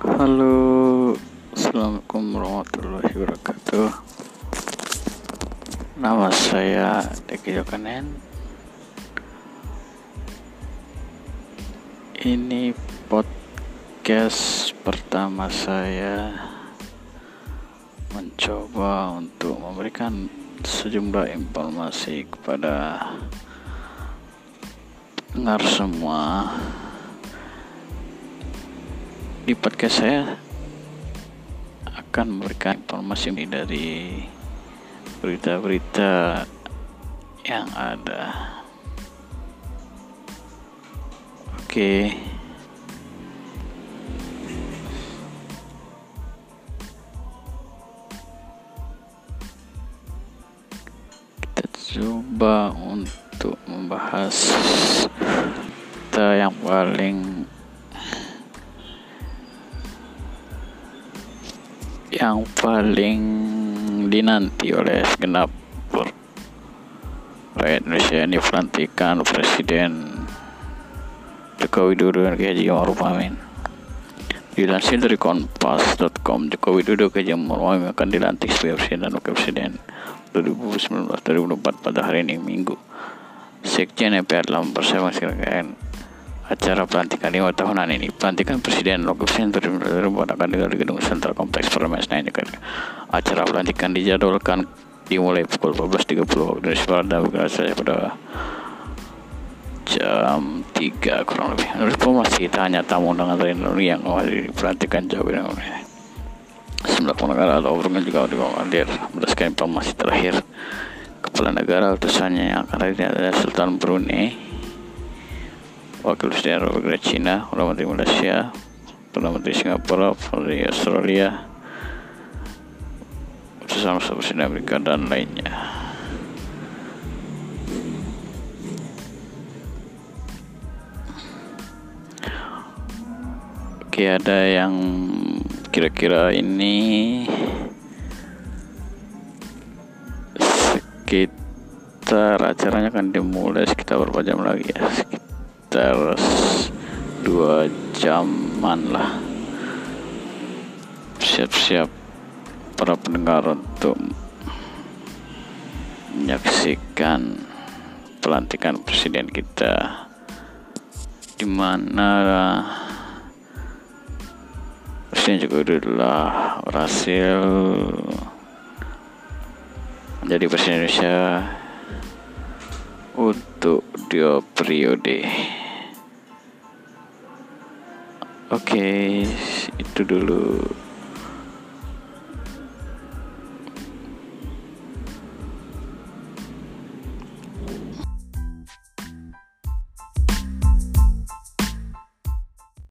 Halo, Assalamualaikum warahmatullahi wabarakatuh. Nama saya Deki Jokanen. Ini podcast pertama saya Mencoba untuk memberikan sejumlah informasi kepada dengar semua di podcast saya akan memberikan informasi dari berita-berita yang ada. Oke. Kita coba untuk membahas berita yang paling yang paling dinanti oleh segenap rakyat Indonesia ini pelantikan Presiden Joko Widodo dan Kiai Ma'ruf Amin. Dilansir dari kompas.com, Joko Widodo Haji Ma'ruf Amin akan dilantik sebagai Presiden dan Wakil Presiden 2019-2024 pada hari ini Minggu. Sekjen MPR dalam persiapan acara pelantikan lima tahunan ini. Pelantikan Presiden Wakil Presiden akan digelar di Gedung Sentral Kompleks Parlemen Senayan Jakarta. Acara pelantikan dijadwalkan dimulai pukul 14.30 waktu Indonesia Barat dan berlangsung pada jam 3 kurang lebih. Menurut informasi kita hanya tamu undangan dari Indonesia yang menghadiri pelantikan jauh ini. Sembilan negara atau organ juga hadir berdasarkan informasi terakhir kepala negara utusannya yang akan hadir adalah Sultan Brunei Wakil Presiden Republik Cina, Perdana Menteri Malaysia, Perdana Menteri Singapura, Perdana Menteri Australia, bersama Presiden Amerika dan lainnya. Oke, ada yang kira-kira ini sekitar acaranya akan dimulai sekitar berapa jam lagi ya? Sekitar dua jaman lah siap-siap para pendengar untuk menyaksikan pelantikan presiden kita di mana presiden juga adalah berhasil menjadi presiden Indonesia untuk dua periode. Oke, itu dulu.